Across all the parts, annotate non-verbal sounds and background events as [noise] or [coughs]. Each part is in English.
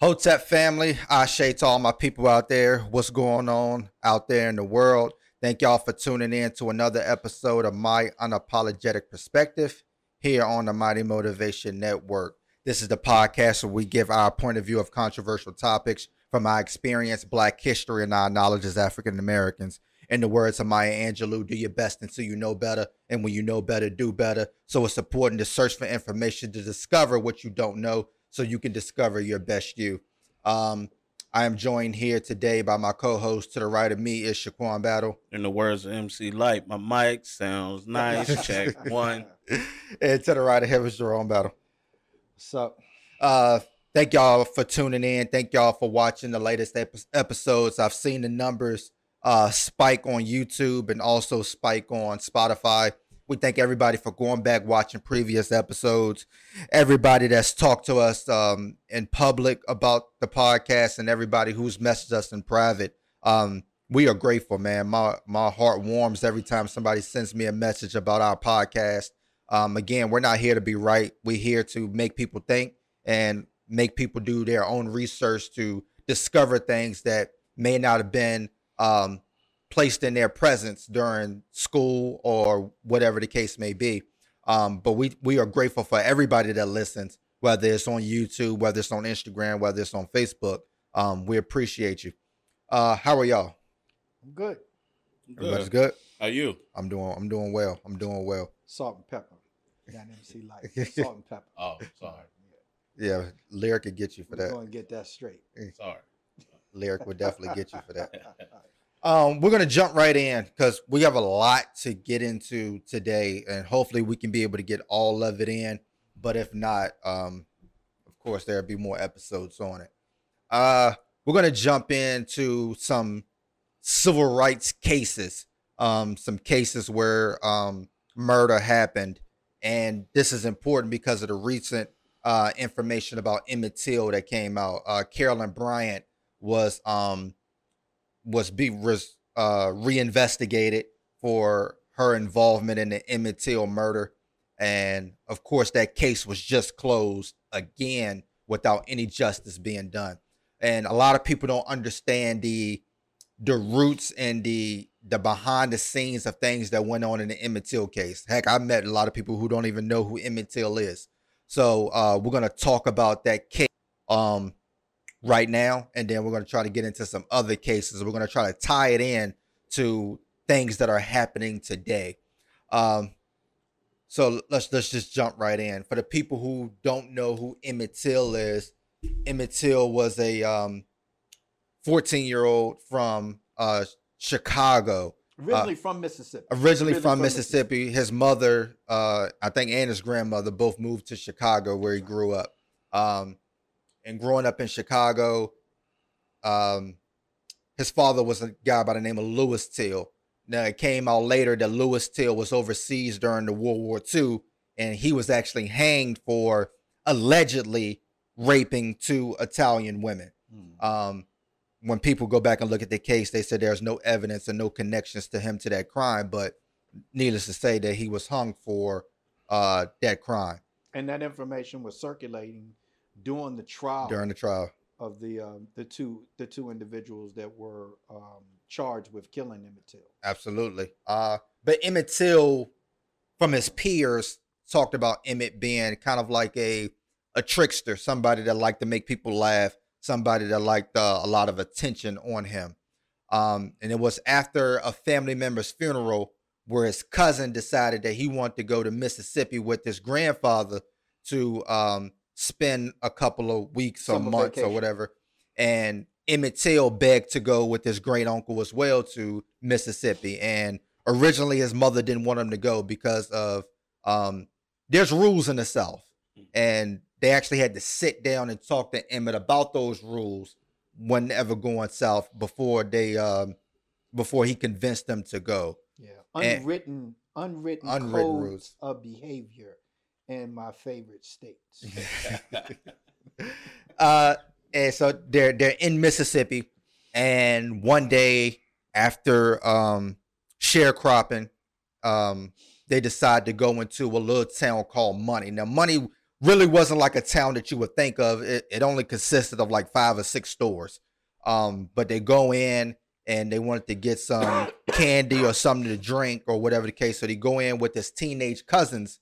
Hotep family, Ashe to all my people out there. What's going on out there in the world? Thank y'all for tuning in to another episode of My Unapologetic Perspective here on the Mighty Motivation Network. This is the podcast where we give our point of view of controversial topics from our experience, Black history, and our knowledge as African Americans. In the words of Maya Angelou, do your best until you know better. And when you know better, do better. So it's important to search for information to discover what you don't know so you can discover your best you. Um, I am joined here today by my co-host. To the right of me is Shaquan Battle. In the words of MC Lyte, my mic sounds nice. [laughs] Check one. and to the right of him is Jerome Battle. So, Uh, thank y'all for tuning in. Thank y'all for watching the latest epi- episodes. I've seen the numbers uh, spike on YouTube and also spike on Spotify. We thank everybody for going back watching previous episodes. Everybody that's talked to us um, in public about the podcast and everybody who's messaged us in private. Um, we are grateful, man. My my heart warms every time somebody sends me a message about our podcast. Um, again, we're not here to be right. We're here to make people think and make people do their own research to discover things that may not have been um, placed in their presence during school or whatever the case may be. Um, but we we are grateful for everybody that listens, whether it's on YouTube, whether it's on Instagram, whether it's on Facebook. Um, we appreciate you. Uh, how are y'all? I'm good. Everybody's good. How are you? I'm doing I'm doing well. I'm doing well. Salt and pepper. Got MC Lyte. [laughs] Salt and pepper. Oh, sorry. Yeah, lyric could get you for We're that. going to get that straight. Sorry. Lyric would definitely get you for that. [laughs] Um, we're gonna jump right in because we have a lot to get into today, and hopefully we can be able to get all of it in. But if not, um, of course there'll be more episodes on it. Uh, we're gonna jump into some civil rights cases, um, some cases where um, murder happened, and this is important because of the recent uh, information about Emmett Till that came out. Uh, Carolyn Bryant was um was be was uh reinvestigated for her involvement in the Emmett Till murder. And of course that case was just closed again without any justice being done. And a lot of people don't understand the the roots and the the behind the scenes of things that went on in the Emmett Till case. Heck I met a lot of people who don't even know who Emmett Till is. So uh we're to talk about that case um right now and then we're going to try to get into some other cases we're going to try to tie it in to things that are happening today um so let's let's just jump right in for the people who don't know who Emmett Till is Emmett Till was a um 14 year old from uh Chicago Originally from Mississippi. originally from Mississippi. His mother, uh, I think, and his grandmother both moved to Chicago where he grew up. Um, and growing up in Chicago, um, his father was a guy by the name of Louis Till. Now it came out later that Louis Till was overseas during the World War II, and he was actually hanged for allegedly raping two Italian women. Hmm. Um, when people go back and look at the case, they said there's no evidence and no connections to him to that crime. But needless to say, that he was hung for uh, that crime And that information was circulating during the trial during the trial. of the um, the two the two individuals that were um, charged with killing Emmett Till. Absolutely. Uh, but Emmett Till, from his peers, talked about Emmett being kind of like a a trickster, somebody that liked to make people laugh, somebody that liked uh, a lot of attention on him. Um, and it was after a family member's funeral where his cousin decided that he wanted to go to Mississippi with his grandfather to um, spend a couple of weeks or Summer months or whatever. And Emmett Till begged to go with his great uncle as well to Mississippi. And originally his mother didn't want him to go because of um, there's rules in the South. And they actually had to sit down and talk to Emmett about those rules whenever going south before they um before he convinced them to go. Yeah, And- unwritten unwritten, Unwritten codes rules. of behavior in my favorite states. [laughs] uh and so they're they're in Mississippi and one day after um sharecropping um they decide to go into a little town called Money. Now Money really wasn't like a town that you would think of. It, it only consisted of like five or six stores. Um, but they go in and they wanted to get some candy or something to drink or whatever the case. So they go in with his teenage cousins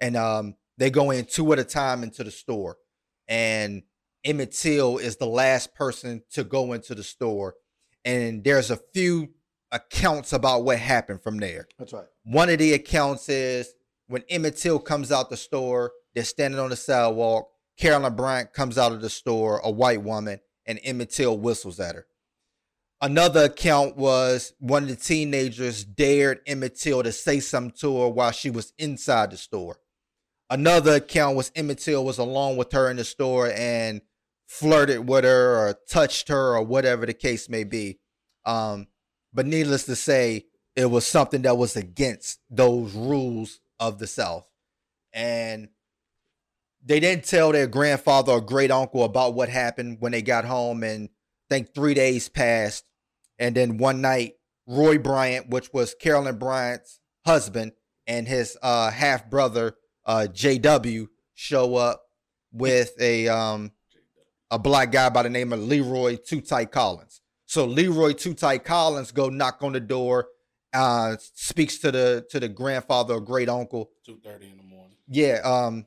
and um, they go in two at a time into the store. And Emmett Till is the last person to go into the store. And there's a few accounts about what happened from there. That's right. One of the accounts is when Emmett Till comes out the store, they're standing on the sidewalk. Carolyn Bryant comes out of the store, a white woman, and Emmett Till whistles at her. Another account was one of the teenagers dared Emmett Till to say something to her while she was inside the store. Another account was Emmett Till was along with her in the store and flirted with her or touched her or whatever the case may be. Um, but needless to say, it was something that was against those rules of the South. And they didn't tell their grandfather or great uncle about what happened when they got home. And I think three days passed. And then one night, Roy Bryant, which was Carolyn Bryant's husband, and his uh, half brother, uh, JW, show up with a um, a black guy by the name of Leroy Too Tight Collins. So Leroy Too Tight Collins go knock on the door, uh, speaks to the to the grandfather or great uncle. Two thirty in the morning. Yeah, um,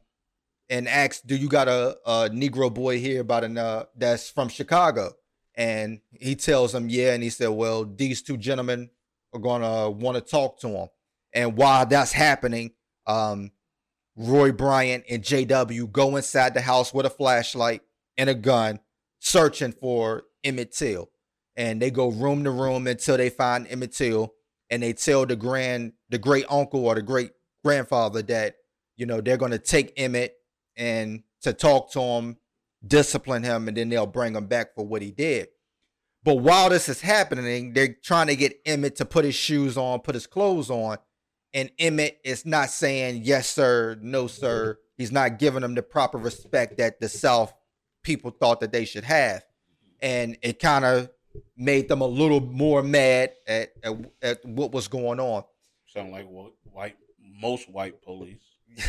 and asks, "Do you got a, a Negro boy here about an uh, that's from Chicago?" And he tells him, "Yeah," and he said, "Well, these two gentlemen are gonna want to talk to him." And while that's happening, um, Roy Bryant and JW go inside the house with a flashlight and a gun, searching for Emmett Till. And they go room to room until they find Emmett Till, and they tell the grand, the great uncle or the great grandfather that you know they're going to take Emmett and to talk to him, discipline him, and then they'll bring him back for what he did. But while this is happening, they're trying to get Emmett to put his shoes on, put his clothes on, and Emmett is not saying yes sir, no sir. He's not giving them the proper respect that the South people thought that they should have, and it kind of made them a little more mad at, at at what was going on. Sound like what white most white police.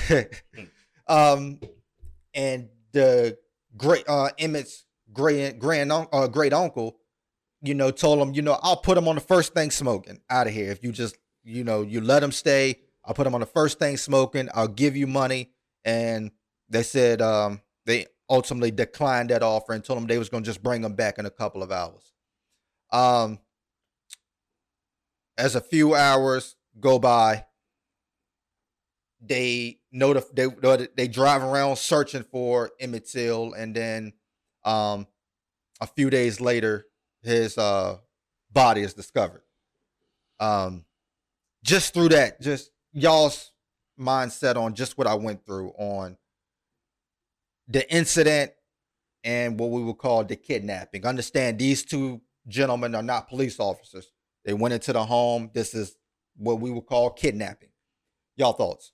[laughs] um, and the great uh, Emmett's great grand uh, great uncle, you know, told him, you know, I'll put him on the first thing smoking out of here if you just, you know, you let them stay. I'll put them on the first thing smoking. I'll give you money. And they said um, they ultimately declined that offer and told them they was going to just bring them back in a couple of hours. Um, as a few hours go by, they notif- they they drive around searching for Emmett Till, and then um, a few days later, his uh, body is discovered. Um, just through that, just y'all's mindset on just what I went through on the incident and what we would call the kidnapping. Understand these two gentlemen are not police officers. They went into the home. This is what we would call kidnapping. Y'all thoughts?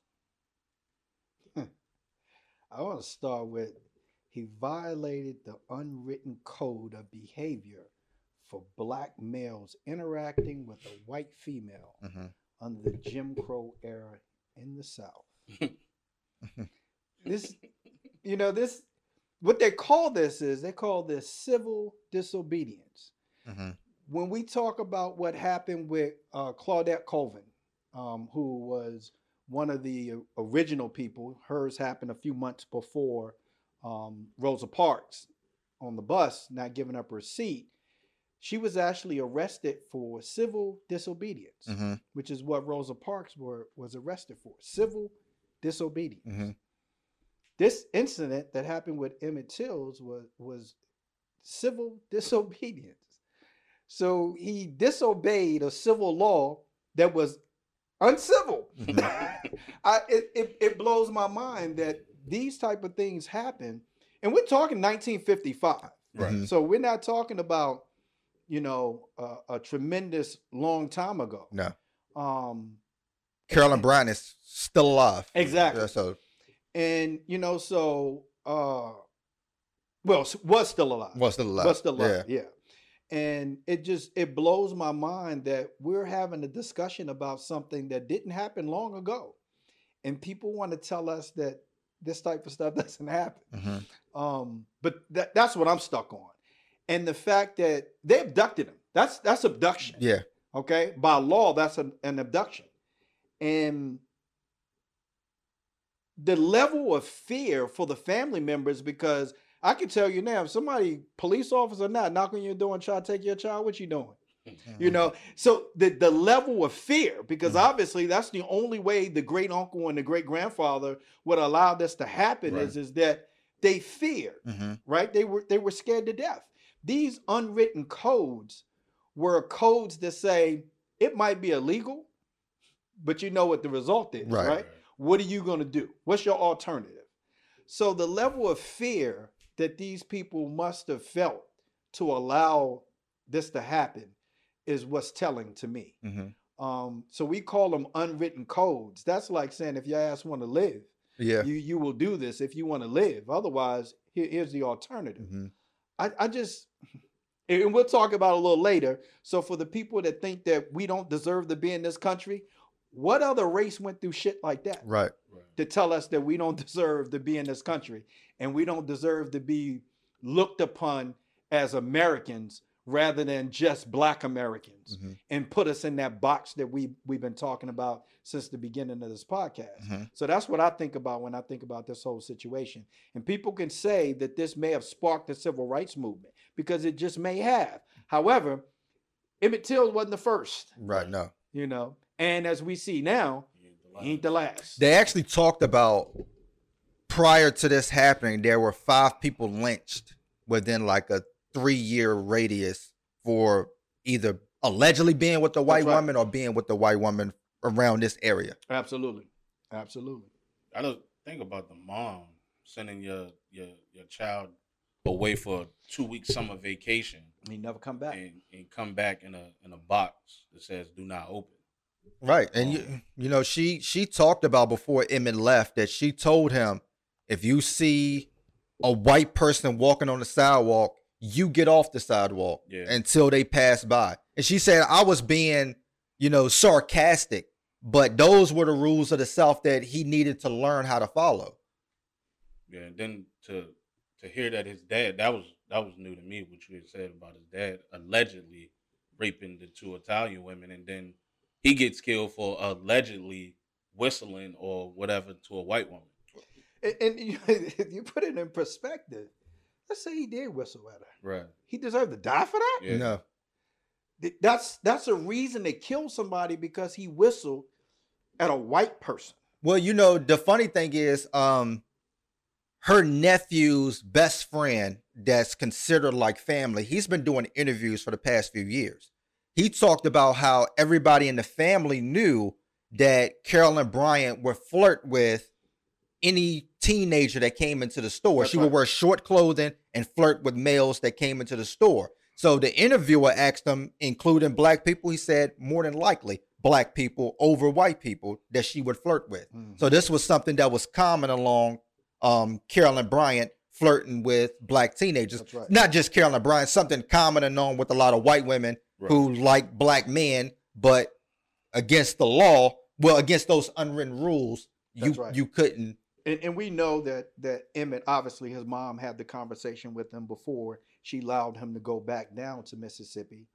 I want to start with he violated the unwritten code of behavior for black males interacting with a white female Mm-hmm. Under the Jim Crow era in the South. this, you know, this, what they call this is they call this civil disobedience. Mm-hmm. When we talk about what happened with uh, Claudette Colvin, um, who was one of the original people, hers happened a few months before um, Rosa Parks on the bus not giving up her seat. She was actually arrested for civil disobedience, Mm-hmm. which is what Rosa Parks were, was arrested for civil disobedience. Mhm. This incident that happened with Emmett Tills was, was civil [laughs] disobedience. So he disobeyed a civil law that was uncivil. Mhm. [laughs] I, it, it, it blows my mind that these type of things happen. And we're talking 1955. Right. So we're not talking about, you know, uh, a tremendous long time ago. No. Um, Carolyn Bryant is still alive. Exactly. Yeah, so and you know, so uh, well, was still alive. was still alive. was still alive. Yeah. And it just it blows my mind that we're having a discussion about something that didn't happen long ago, and people want to tell us that this type of stuff [laughs] doesn't happen. Mhm. Um, but that, that's what I'm stuck on, and the fact that they abducted him. That's that's abduction. Yeah. Okay, by law, that's an, an abduction, and the level of fear for the family members because I can tell you now, if somebody, police officer, or not knock on your door and try to take your child, what you doing? [laughs] You know, so the the level of fear, because Mhm. obviously that's the only way the great uncle and the great grandfather would allow this to happen Right. is is that they feared, hmm right? They were they were scared to death. These unwritten codes were codes that say it might be illegal, but you know what the result is, Right. right? What are you going to do? What's your alternative? So the level of fear that these people must have felt to allow this to happen is what's telling to me. hmm Um, so we call them unwritten codes. That's like saying if your ass want to live, Yeah. you you will do this if you want to live. Otherwise, here- here's the alternative. hmm I, I just and we'll talk about it a little later. So for the people that think that we don't deserve to be in this country, what other race went through shit like that Right. Right. to tell us that we don't deserve to be in this country and we don't deserve to be looked upon as Americans rather than just black Americans hmm and put us in that box that we we've been talking about since the beginning of this podcast. hmm So that's what I think about when I think about this whole situation. And people can say that this may have sparked the civil rights movement because it just may have. However, Emmett Till wasn't the first, Right. No. you know. And as we see now, he ain't the last. They actually talked about prior to this happening, there were five people lynched within like a three year radius for either allegedly being with the white right. woman or being with the white woman around this area. Absolutely. Absolutely. I don't think about the mom sending your your your child away for a two week summer vacation He never come back. and, and come back in a in a box that says do not open. Right. And you um, you know, she she talked about before Emmett left that she told him if you see a white person walking on the sidewalk, you get off the sidewalk Yeah. until they pass by. And she said I was being, you know, sarcastic, but those were the rules of the South that he needed to learn how to follow. Yeah, and then to to hear that his dad that was that was new to me what you had said about his dad allegedly raping the two Italian women and then he gets killed for allegedly whistling or whatever to a white woman. And, and [laughs] you, you put it in perspective. Let's say he did whistle at her. Right. He deserved to die for that? Yeah. No. That's that's a reason to kill somebody because he whistled at a white person. Well, you know, the funny thing is, um, her nephew's best friend, that's considered like family, he's been doing interviews for the past few years. He talked about how everybody in the family knew that Carolyn Bryant would flirt with any teenager that came into the store. That's she right. would wear short clothing and flirt with males that came into the store. So the interviewer asked him, including black people, he said more than likely black people over white people that she would flirt with. So this was something that was common along um, Carolyn Bryant flirting with black teenagers. Right. Not just Carolyn Bryant, something common and known with a lot of white women Right. who like black men, but against the law, well, against those unwritten rules, you That's you couldn't. And, and we know that that Emmett, obviously, his mom had the conversation with him before she allowed him to go back down to Mississippi.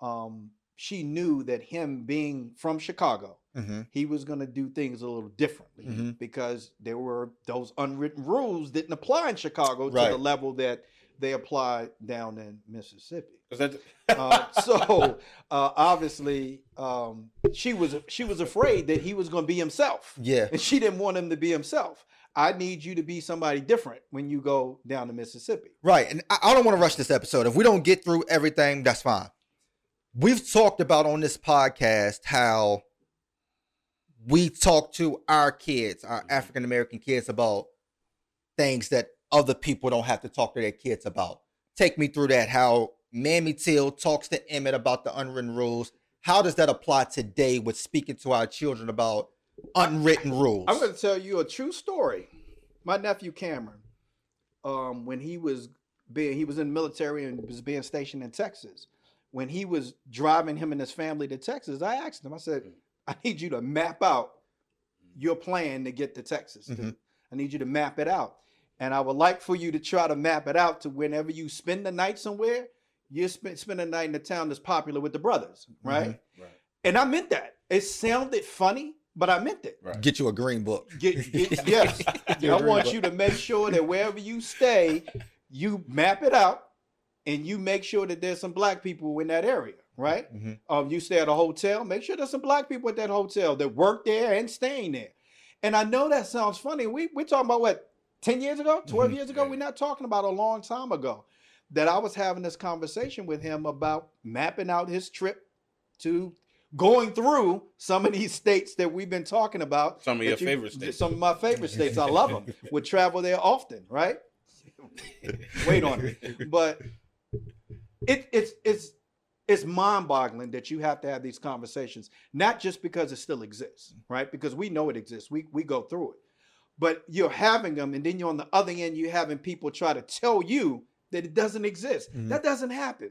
Um, she knew that him being from Chicago, Mhm. he was going to do things a little differently Mhm. because there were those unwritten rules didn't apply in Chicago to the level that they apply down in Mississippi. that- Uh, so uh, obviously, um, she was she was afraid that he was going to be himself, Yeah, and she didn't want him to be himself. I need you to be somebody different when you go down to Mississippi. right. And I, I don't want to rush this episode. If we don't get through everything, that's fine. We've talked about on this podcast how we talk to our kids, our Mhm. African American kids, about things that other people don't have to talk to their kids about. Take me through that. How Mamie Till talks to Emmett about the unwritten rules. How does that apply today with speaking to our children about unwritten rules? I'm going to tell you a true story. My nephew Cameron, um, when he was being he was in the military and was being stationed in Texas. When he was driving him and his family to Texas, I asked him. I said, "I need you to map out your plan to get to Texas. Mhm. I need you to map it out. And I would like for you to try to map it out to whenever you spend the night somewhere, you spend spend a night in a town that's popular with the brothers, right? Mm-hmm. Right. And I meant that. It sounded funny, but I meant it. Right. Get you a green book. Get, get, yes, [laughs] Yeah, I want much. you to make sure that wherever you stay, you map it out, and you make sure that there's some black people in that area, right? Mhm. Um, you stay at a hotel, make sure there's some black people at that hotel that work there and staying there. And I know that sounds funny. We we're talking about what 10 years ago, 12 Mhm. years ago. Yeah. We're not talking about a long time ago. That I was having this conversation with him about mapping out his trip to going through some of these states that we've been talking about. Some of your you- favorite states. Some of my favorite states. I love them. [laughs] Would travel there often, right? [laughs] Wait on it. But it, it's it's it's mind-boggling that you have to have these conversations, not just because it still exists, right? Because we know it exists. We we go through it. But you're having them, and then you're on the other end, you're having people try to tell you that it doesn't exist. Mhm. That doesn't happen.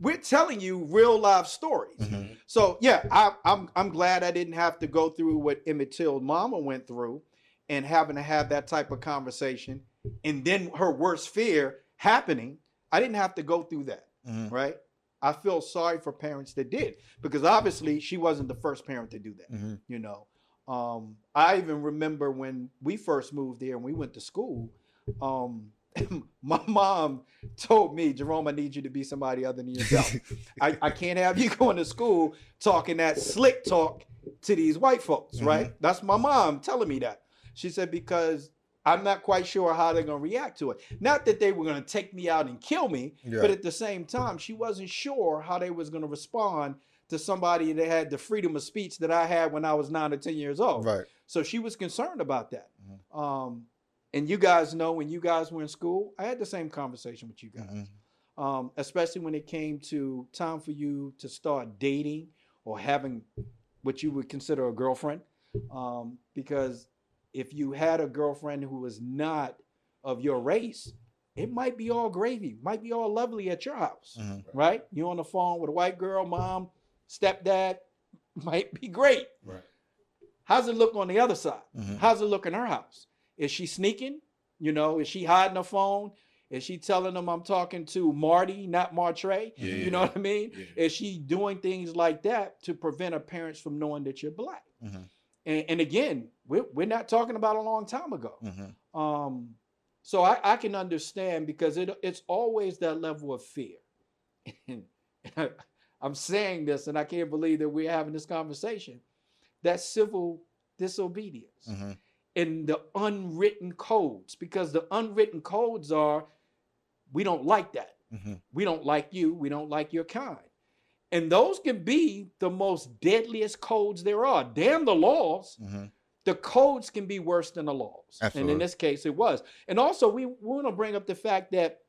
We're telling you real life stories. Mhm. So yeah, I, I'm I'm glad I didn't have to go through what Emmett Till mama went through, and having to have that type of conversation, and then her worst fear happening. I didn't have to go through that, Mhm. right? I feel sorry for parents that did because obviously she wasn't the first parent to do that. Mhm. You know, um, I even remember when we first moved there and we went to school. Um, [laughs] my mom told me, Jerome, I need you to be somebody other than yourself. [laughs] I, I can't have you going to school talking that slick talk to these white folks, Mhm. right? That's my mom telling me that. She said, because I'm not quite sure how they're going to react to it. Not that they were going to take me out and kill me, Yeah. but at the same time, she wasn't sure how they was going to respond to somebody that had the freedom of speech that I had when I was nine or 10 years old. Right. So she was concerned about that. Mhm. Um, and you guys know when you guys were in school, I had the same conversation with you guys Mhm. um, especially when it came to time for you to start dating or having what you would consider a girlfriend. Um, because if you had a girlfriend who was not of your race, it might be all gravy, might be all lovely at your house, Mhm. right? You're on the phone with a white girl, mom, stepdad, [laughs] might be great. Right. How's it look on the other side? Mhm. How's it look in her house? Is she sneaking? You know, is she hiding her phone? Is she telling them I'm talking to Marty, not Martre? Yeah, You know what I mean? Yeah. Is she doing things like that to prevent her parents from knowing that you're black? Mhm. And, and again, we're, we're not talking about a long time ago. Mhm. Um, so I, I can understand because it, it's always that level of fear. [laughs] I'm saying this, and I can't believe that we're having this conversation. That civil disobedience Mhm. In the unwritten codes, because the unwritten codes are we don't like that. Mhm. We don't like you. We don't like your kind. And those can be the most deadliest codes there are. Damn the laws Mhm. the codes can be worse than the laws. And in this case, it was. And also, we want to bring up the fact that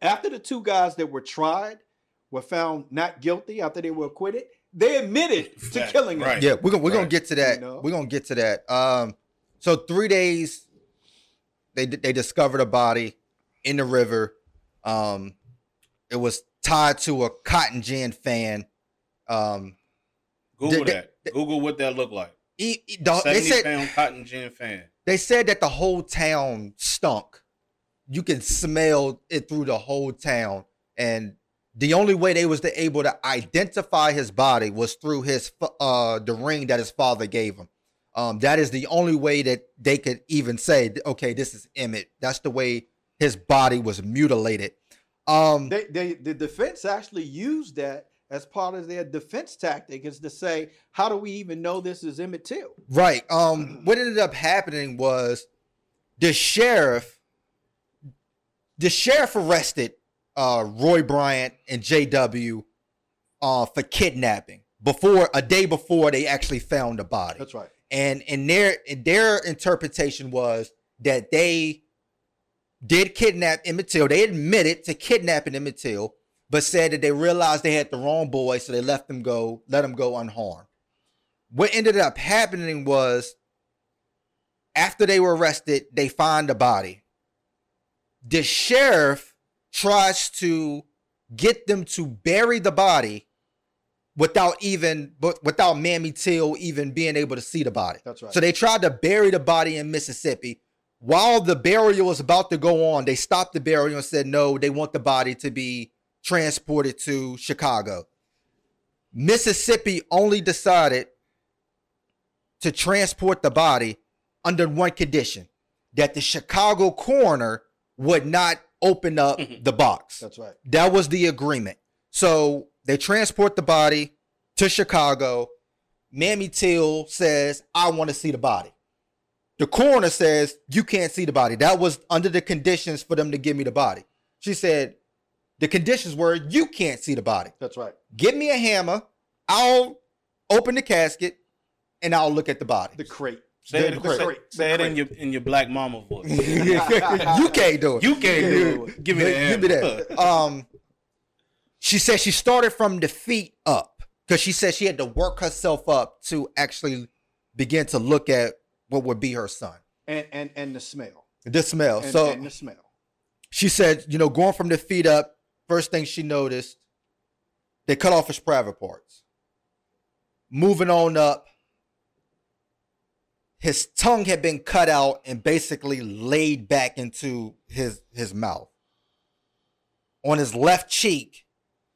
after the two guys that were tried were found not guilty after they were acquitted, they admitted to killing them. right. Yeah, we're gonna we're gonna get to that. You know? We're gonna get to that. Um, so three days, they they discovered a body in the river. Um, it was tied to a cotton gin fan. Um, Google They- that. Google what that looked like. he- the- they said pound cotton gin fan. they said that the whole town stunk. You can smell it through the whole town, and the only way they was to able to identify his body was through his uh the ring that his father gave him. Um, that is the only way that they could even say, okay, this is Emmett. That's the way his body was mutilated. Um, They, they, the defense actually used that as part of their defense tactic is to say, how do we even know this is Emmett Till? Right. Um, [clears throat] what ended up happening was the sheriff, the sheriff arrested uh Roy Bryant and JW uh for kidnapping before a day before they actually found the body. That's right. And in their their interpretation was that they did kidnap Emmett Till. They admitted to kidnapping Emmett Till, but said that they realized they had the wrong boy, so they left them go, let him go unharmed. What ended up happening was after they were arrested, they find the body. The sheriff tries to get them to bury the body without even but without Mamie Till even being able to see the body. That's right. So they tried to bury the body in Mississippi while the burial was about to go on, they stopped the burial and said no, they want the body to be transported to Chicago. Mississippi only decided to transport the body under one condition that the Chicago coroner would not open up [laughs] the box. That's right. That was the agreement. So they transport the body to Chicago. Mamie Till says, I want to see the body. The coroner says, You can't see the body. That was under the conditions for them to give me the body. She said, The conditions were, You can't see the body. That's right. Give me a hammer. I'll open the casket and I'll look at the body. The crate. Say, The it, crate. say, say it in your in your black mama voice. [laughs] you can't do it. You can't do it. Give me that. Give me that. Um, she said she started from the feet up because she said she had to work herself up to actually begin to look at what would be her son. And and and the smell. The smell. And, so and the smell. she said, you know, going from the feet up, first thing she noticed, they cut off his private parts. Moving on up, his tongue had been cut out and basically laid back into his his mouth. On his left cheek,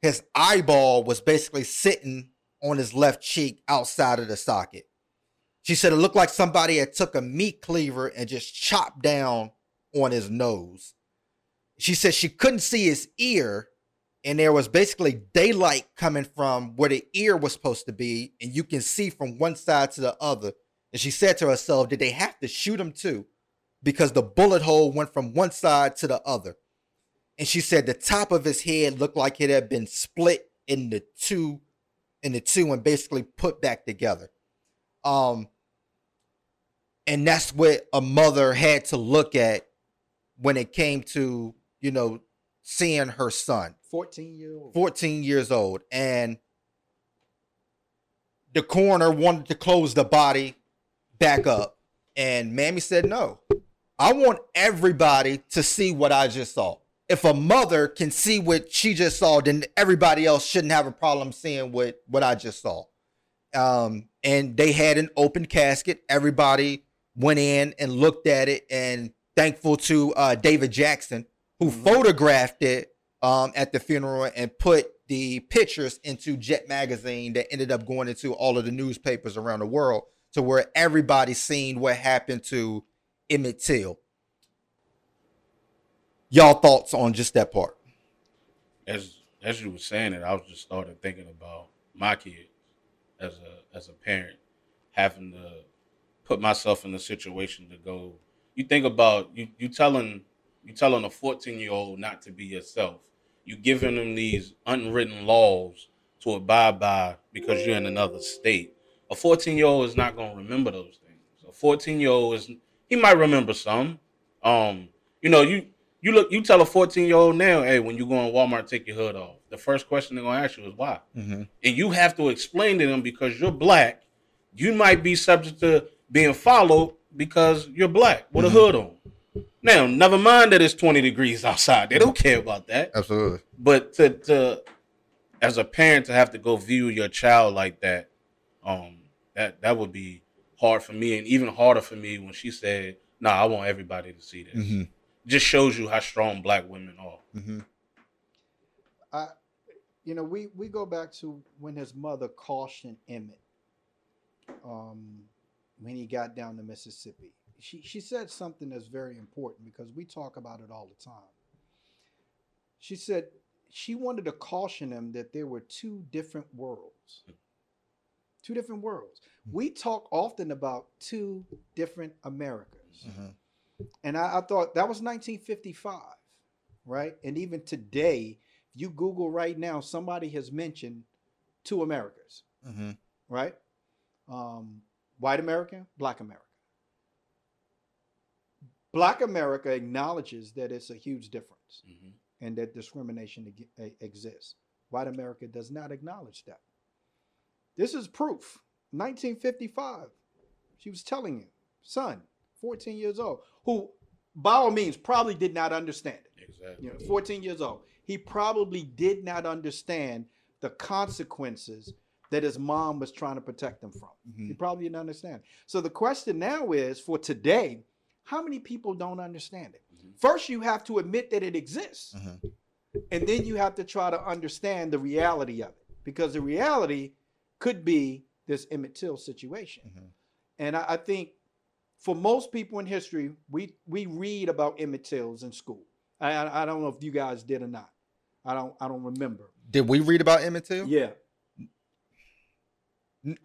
his eyeball was basically sitting on his left cheek outside of the socket. She said it looked like somebody had took a meat cleaver and just chopped down on his nose. She said she couldn't see his ear, and there was basically daylight coming from where the ear was supposed to be, and you can see from one side to the other. And she said to herself, Did they have to shoot him too? Because the bullet hole went from one side to the other. And she said the top of his head looked like it had been split into two, into two, and basically put back together. Um, and that's what a mother had to look at when it came to you know seeing her son. 14 year old. 14 years old. And the coroner wanted to close the body back up. And Mamie said no. I want everybody to see what i just saw if a mother can see what she just saw then everybody else shouldn't have a problem seeing what what i just saw. Um and they had an open casket. Everybody went in and looked at it and thankful to uh david jackson who Mhm. photographed it um at the funeral and put the pictures into jet magazine that ended up going into all of the newspapers around the world to where everybody seen what happened to emmett till y'all thoughts on just that part as as you were saying it, I was just started thinking about my kids as a as a parent, having to put myself in a situation to go. You think about you you telling you telling a fourteen year old not to be yourself. You giving them these unwritten laws to abide by because you're in another state. A fourteen year old is not gonna remember those things. A fourteen year old is he might remember some. Um, you know, you you look you tell a 14 year old now, hey, when you go in Walmart, take your hood off. The first question they're gonna ask you is why. mm-hmm. And you have to explain to them because you're black, you might be subject to being followed because you're black with Mhm. a hood on. Now, never mind that it's 20 degrees outside. They don't care about that. absolutely But to to as a parent to have to go view your child like that, um, that that would be hard for me, and even harder for me when she said, "Nah, I want everybody to see this." mm-hmm. Just shows you how strong black women are. Mm-hmm. I, you know, we we go back to when his mother cautioned Emmett, um, when he got down to Mississippi. She she said something that's very important because we talk about it all the time. She said she wanted to caution him that there were two different worlds. Two different worlds. We talk often about two different Americas. Mm-hmm. And I, I thought that was 1955, right? And even today, if you Google right now, somebody has mentioned two Americas, Mm-hmm. right? Um, white America, black America. Black America acknowledges that it's a huge difference Mhm. and that discrimination exists. White America does not acknowledge that. This is proof. 1955, she was telling him, son, 14 years old, who by all means probably did not understand it. Exactly. You know, 14 years old. He probably did not understand the consequences that his mom was trying to protect him from. Mm-hmm. He probably didn't understand. So the question now is for today, How many people don't understand it? Mhm. First, you have to admit that it exists, Mhm. and then you have to try to understand the reality of it, because the reality could be this Emmett Till situation. Mhm. And I, I think for most people in history, we we read about Emmett Tills in school. I, I I don't know if you guys did or not. I don't I don't remember. Did we read about Emmett Till? Yeah,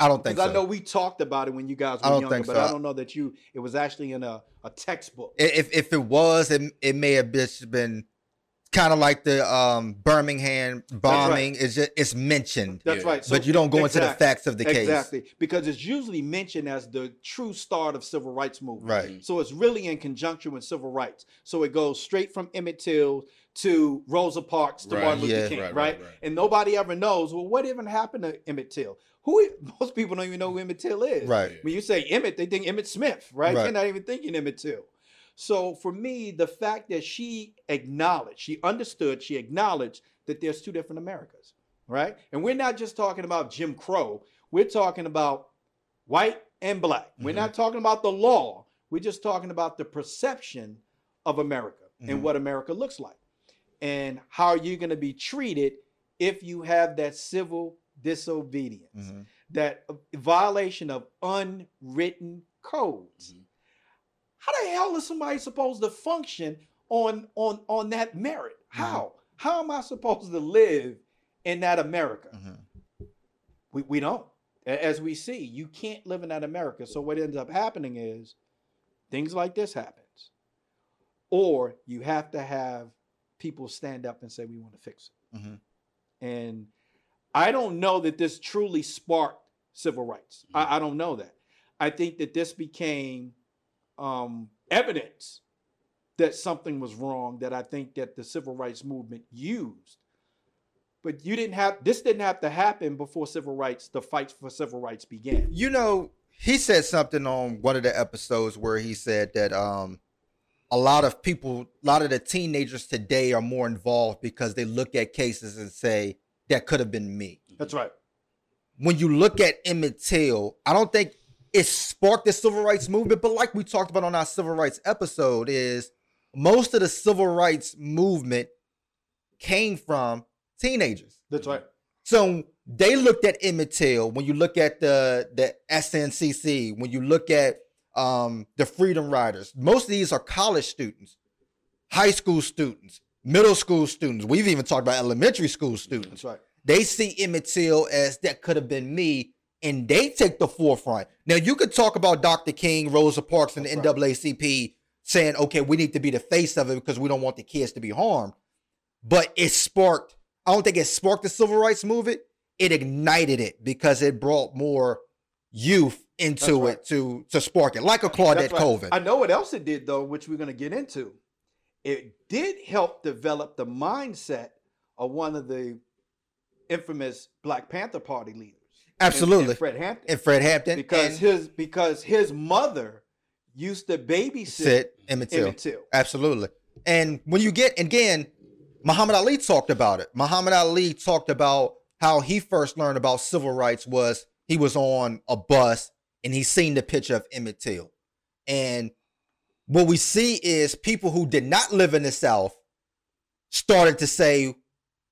I don't think so. I know we talked about it when you guys were younger, but so. I don't know that you it was actually in a, a textbook. If if it was, it, it may have just been kind of like the um, Birmingham bombing. It's just it's mentioned, That's right. So- but you don't go into the facts of the case. Exactly, because it's usually mentioned as the true start of civil rights movement. Right. So it's really in conjunction with civil rights. So it goes straight from Emmett Till to Rosa Parks to Right. Martin Luther Yeah. King, Right, right, right, right. And nobody ever knows. Well, what even happened to Emmett Till? Who? [laughs] Most people don't even know who Emmett Till is. Right. When you say Emmett, they think Emmitt Smith, right? Right. They're not even thinking Emmett Till. So for me, the fact that she acknowledged, she understood, she acknowledged that there's two different Americas, right? And we're not just talking about Jim Crow. We're talking about white and black. We're Mhm. not talking about the law. We're just talking about the perception of America Mhm. and what America looks like. And how are you going to be treated if you have that civil disobedience, Mhm. that violation of unwritten codes? How the hell is somebody supposed to function on on on that merit? How? How am I supposed to live in that America? Mhm. We, we don't. As we see, you can't live in that America. So what ends up happening is things like this happens. Or you have to have people stand up and say, we want to fix it. Mhm. And I don't know that this truly sparked civil rights. I, I don't know that. I think that this became um, evidence that something was wrong that I think that the civil rights movement used. But you didn't have this didn't have to happen before civil rights, the fights for civil rights began. You know, he said something on one of the episodes where he said that um, a lot of people, a lot of the teenagers today are more involved because they look at cases and say that could have been me. That's right. when you look at Emmett Till, I don't think it sparked the civil rights movement, but like we talked about on our civil rights episode, is most of the civil rights movement came from teenagers. That's right. So they looked at Emmett Till. When you look at the the SNCC, when you look at um, the Freedom Riders, most of these are college students, high school students, middle school students. We've even talked about elementary school students That's right. they see Emmett Till as that could have been me, and they take the forefront. Now you could talk about Dr. King, Rosa Parks, and the That's right. NAACP saying, okay, we need to be the face of it because we don't want the kids to be harmed. But it sparked, I don't think it sparked the civil rights movement. It ignited it because it brought more youth into right. it to to spark it, like a Claudette right. Colvin. I know what else it did though, which we're going to get into. It did help develop the mindset of one of the infamous Black Panther Party leaders. In- in Absolutely. Fred Hampton. and Fred Hampton because and his because his mother used to babysit sit Emmett Till. Emmett Till. Absolutely. And when you get again, Muhammad Ali talked about it. Muhammad Ali talked about how he first learned about civil rights was he was on a bus and he seen the picture of Emmett Till. And what we see is people who did not live in the South started to say,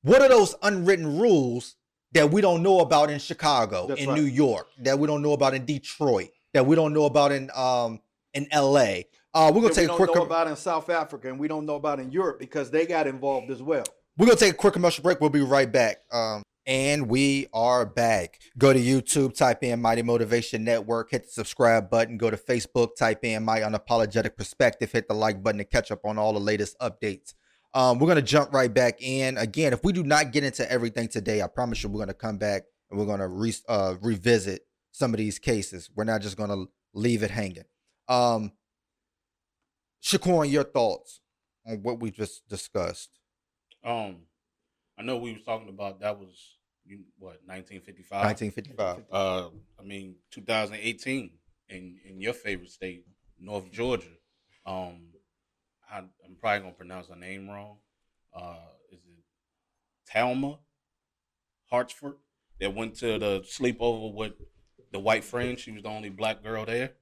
what are those unwritten rules that we don't know about in Chicago, That's in right. New York, that we don't know about in Detroit, that we don't know about in um in LA? Uh, we're gonna that take we a don't quick know com- about in South Africa and we don't know about in Europe because they got involved as well. We're gonna take a quick commercial break. We'll be right back. Um, and we are back. Go to YouTube, type in Mighty Motivation Network, hit the subscribe button. Go to Facebook, type in My Unapologetic Perspective, hit the like button to catch up on all the latest updates. Um, we're gonna jump right back in. Again, if we do not get into everything today, I promise you we're gonna come back and we're gonna re- uh, revisit some of these cases. We're not just gonna leave it hanging. Um, Shaquan, your thoughts on what we just discussed? Um, I know we was talking about that was you what 1955. 1955. Uh, I mean 2018 in in your favorite state, North Georgia. Um, I, I'm probably gonna pronounce her name wrong. Uh, is it Talma Hartsford that went to the sleepover with the white friend? She was the only black girl there,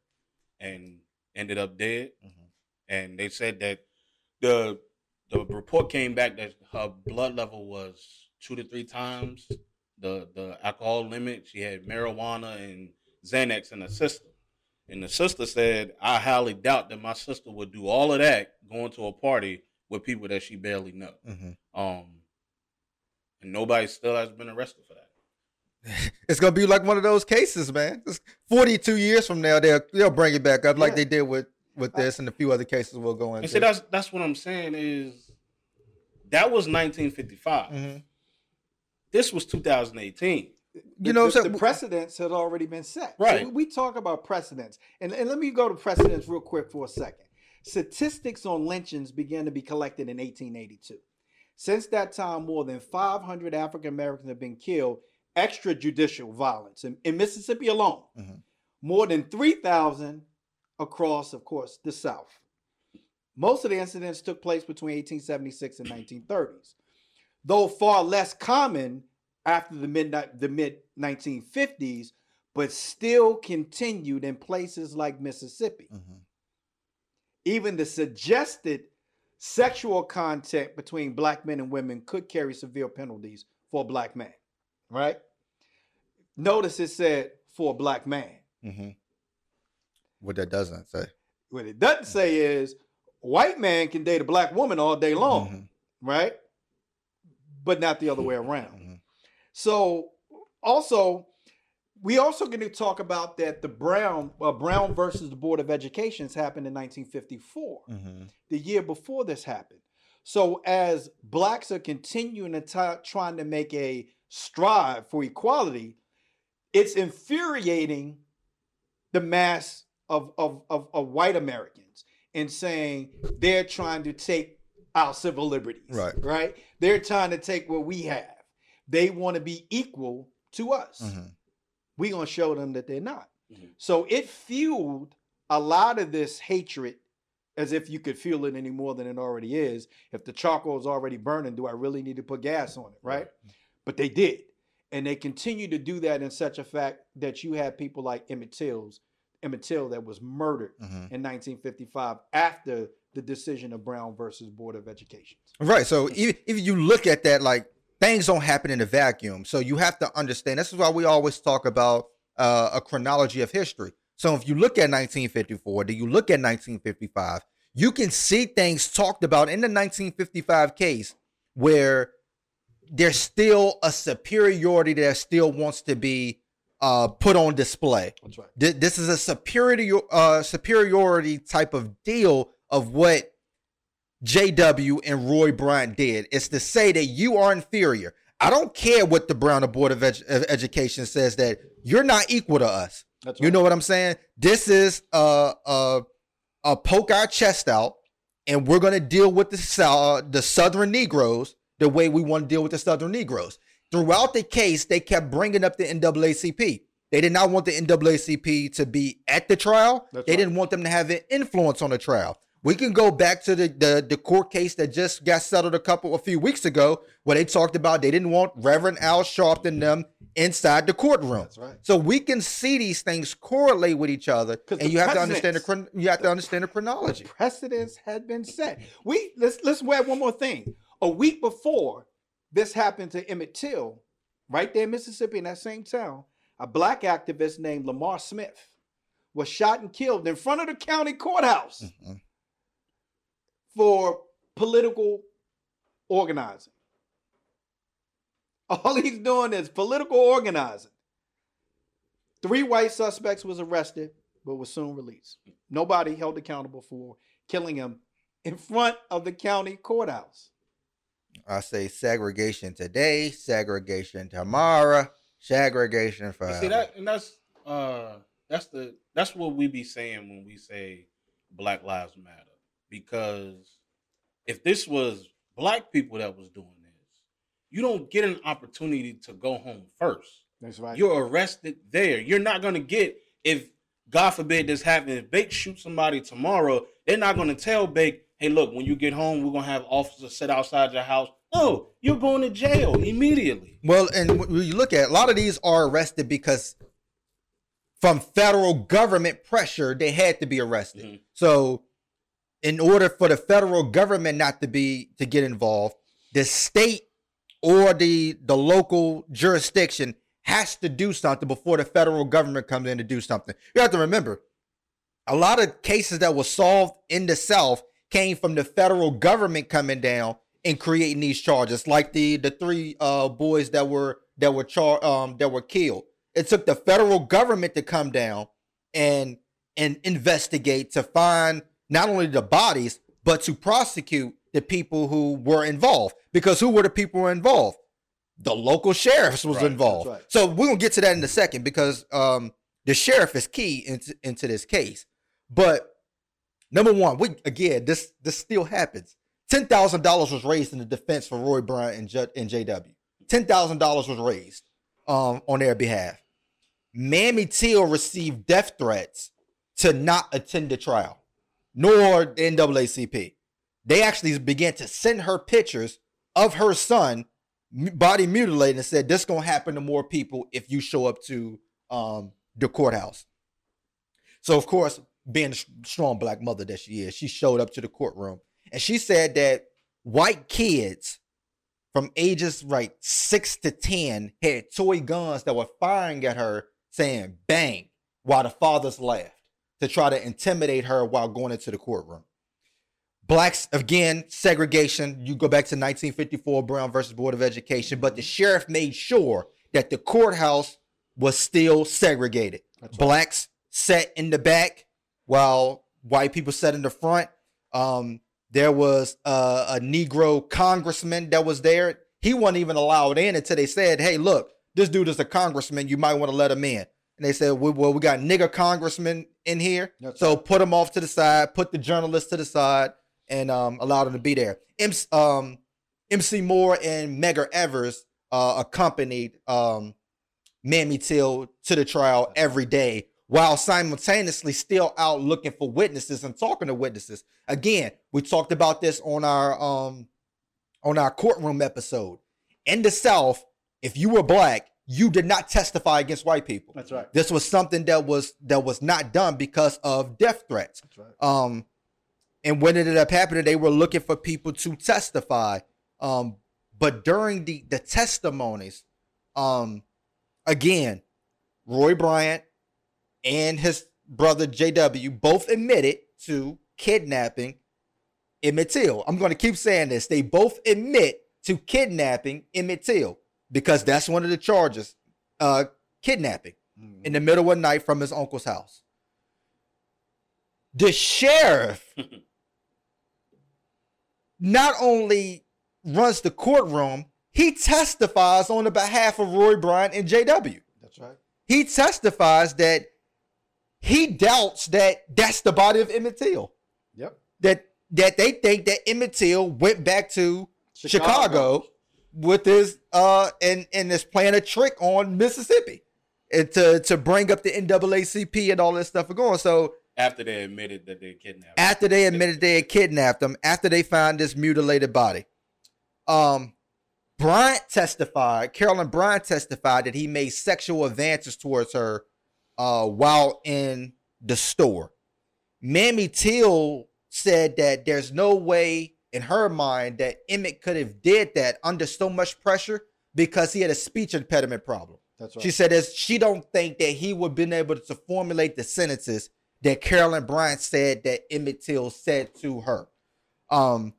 and ended up dead. Mhm. and they said that the the report came back that her blood level was two to three times the the alcohol limit. She had marijuana and Xanax in her system. And the sister said, I highly doubt that my sister would do all of that going to a party with people that she barely know. Mm-hmm. Um, and nobody still has been arrested for that. [laughs] It's gonna be like one of those cases, man. It's Forty-two years from now, they'll they'll bring it back up like Yeah. they did with with this and a few other cases we'll go And into. see, that's that's what I'm saying is that was 1955. Mhm. This was 2018. You know what I'm the, saying? the precedents had already been set. Right. we, we talk about precedents. And, and let me go to precedents real quick for a second. Statistics on lynchings began to be collected in 1882. Since that time, more than 500 African Americans have been killed extrajudicial violence in, in Mississippi alone. Mhm. More than 3,000 across, of course, the South. Most of the incidents took place between 1876 and 1930s, though far less common after the mid the mid 1950s, but still continued in places like Mississippi. Mhm. Even the suggested sexual contact between black men and women could carry severe penalties for a black man. Right? Notice it said for a black man. Mhm. What that doesn't say. What it doesn't say is white man can date a black woman all day long, Mhm. right? But not the other way around. So also, we also going to talk about that the Brown uh, Brown versus the Board of Educations happened in 1954, Mhm. the year before this happened. So as blacks are continuing to t- trying to make a strive for equality, it's infuriating the mass of, of, of, of white Americans and saying they're trying to take our civil liberties. Right. Right? They're trying to take what we have. They want to be equal to us. Mhm. We're going to show them that they're not. Mhm. So it fueled a lot of this hatred as if you could feel it any more than it already is. If the charcoal is already burning, do I really need to put gas on it? Right? But they did. And they continue to do that in such a fact that you had people like Emmett Till's, Emmett Till that was murdered Mhm. in 1955 after the decision of Brown versus Board of Education. Right. So if, if you look at that, like things don't happen in a vacuum. So you have to understand. This is why we always talk about uh, a chronology of history. So if you look at 1954, do you look at 1955? You can see things talked about in the 1955 case where there's still a superiority that still wants to be uh, put on display. That's right. Th- This is a superiority uh, superiority type of deal of what JW and Roy Bryant did. is to say that you are inferior. I don't care what the Brown Board of Edu- of Education says that you're not equal to us. That's You right. know what I'm saying? This is a a, a poke our chest out, and we're gonna deal with the Sou- the Southern Negroes the way we want to deal with the Southern Negroes. Throughout the case, they kept bringing up the NAACP. They did not want the NAACP to be at the trial. That's they right. didn't want them to have an influence on the trial. We can go back to the, the the court case that just got settled a couple a few weeks ago, where they talked about they didn't want Reverend Al Sharpton them inside the courtroom. That's right. So we can see these things correlate with each other, and you have to understand the you have to understand the chronology. precedents had been set. We let's let's add one more thing. A week before this happened to Emmett Till, right there in Mississippi, in that same town, a black activist named Lamar Smith was shot and killed in front of the county courthouse Mhm. For political organizing. All he's doing is political organizing. Three white suspects was arrested, but was soon released. Nobody held accountable for killing him in front of the county courthouse. I say segregation today, segregation tomorrow, segregation You forever. see that, and that's uh, that's the that's what we be saying when we say Black Lives Matter. Because if this was black people that was doing this, you don't get an opportunity to go home first. That's right. You're arrested there. You're not gonna get if God forbid this happens. If Bake shoots somebody tomorrow, they're not gonna tell Bake, "Hey, look, when you get home, we're gonna have officers sit outside your house." No, you're going to jail immediately. Well, and when you look at a lot of these are arrested because from federal government pressure, they had to be arrested. Mhm. So in order for the federal government not to be to get involved, the state or the the local jurisdiction has to do something before the federal government comes in to do something. You have to remember, a lot of cases that were solved in the South came from the federal government coming down and creating these charges, like the the three uh, boys that were that were char- um that were killed. It took the federal government to come down and and investigate to find not only the bodies but to prosecute the people who were involved. Because who were the people involved? The local sheriffs was Right, involved. right. So we're gonna get to that in a second because um the sheriff is key into, into this case. But number one, we again this this still happens. Ten thousand dollars was raised in the defense for Roy Bryant and, J, and JW. Ten thousand dollars was raised um, on their behalf. Mamie Till received death threats to not attend the trial, nor the NAACP. They actually began to send her pictures of her son body mutilated and said, "This gonna happen to more people if you show up to um, the courthouse." So, of course, being a strong black mother that she is, she showed up to the courtroom and she said that white kids from ages like six to 10 had toy guns that were firing at her, saying bang, while the fathers laughed to try to intimidate her while going into the courtroom. Blacks, again, segregation. You go back to 1954, Brown versus Board of Education, but the sheriff made sure that the courthouse was still segregated. That's right. Blacks sat in the back while white people sat in the front. Um, there was a, a Negro congressman that was there. He wasn't even allowed in until they said, "Hey, look, this dude is a congressman. You might want to let him in." And they said, well, we got nigger congressmen in here, That's so right. put them off to the side, put the journalists to the side, and um, allow them to be there." MC, um, Amzie Moore and Medgar Evers uh, accompanied um, Mamie Till to the trial every day while simultaneously still out looking for witnesses and talking to witnesses. Again, we talked about this on our um on our courtroom episode. In the South, if you were black, you did not testify against white people. That's right. This was something that was that was not done because of death threats. That's right. Um, and what ended up happening, they were looking for people to testify. Um, but during the the testimonies, um, again, Roy Bryant and his brother JW both admitted to kidnapping Emmett Till. I'm going to keep saying this. They both admit to kidnapping Emmett Till because that's one of the charges. Uh, kidnapping Mhm. in the middle of the night from his uncle's house. The sheriff [laughs] not only runs the courtroom, he testifies on the behalf of Roy Bryant and JW. That's right. He testifies that he doubts that that's the body of Emmett Till. Yep. That that they think that Emmett Till went back to Chicago, with his uh and and is playing a trick on Mississippi and to to bring up the NAACP and all this stuff going. So After they admitted that they kidnapped. after they admitted they had kidnapped them, after they found this mutilated body, um, Bryant testified. Carolyn Bryant testified that he made sexual advances towards her uh, while in the store. Mamie Till said that there's no way in her mind that Emmett could have did that under so much pressure because he had a speech impediment problem. That's right. She said that she don't think that he would have been able to formulate the sentences that Carolyn Bryant said that Emmett Till said to her. Um,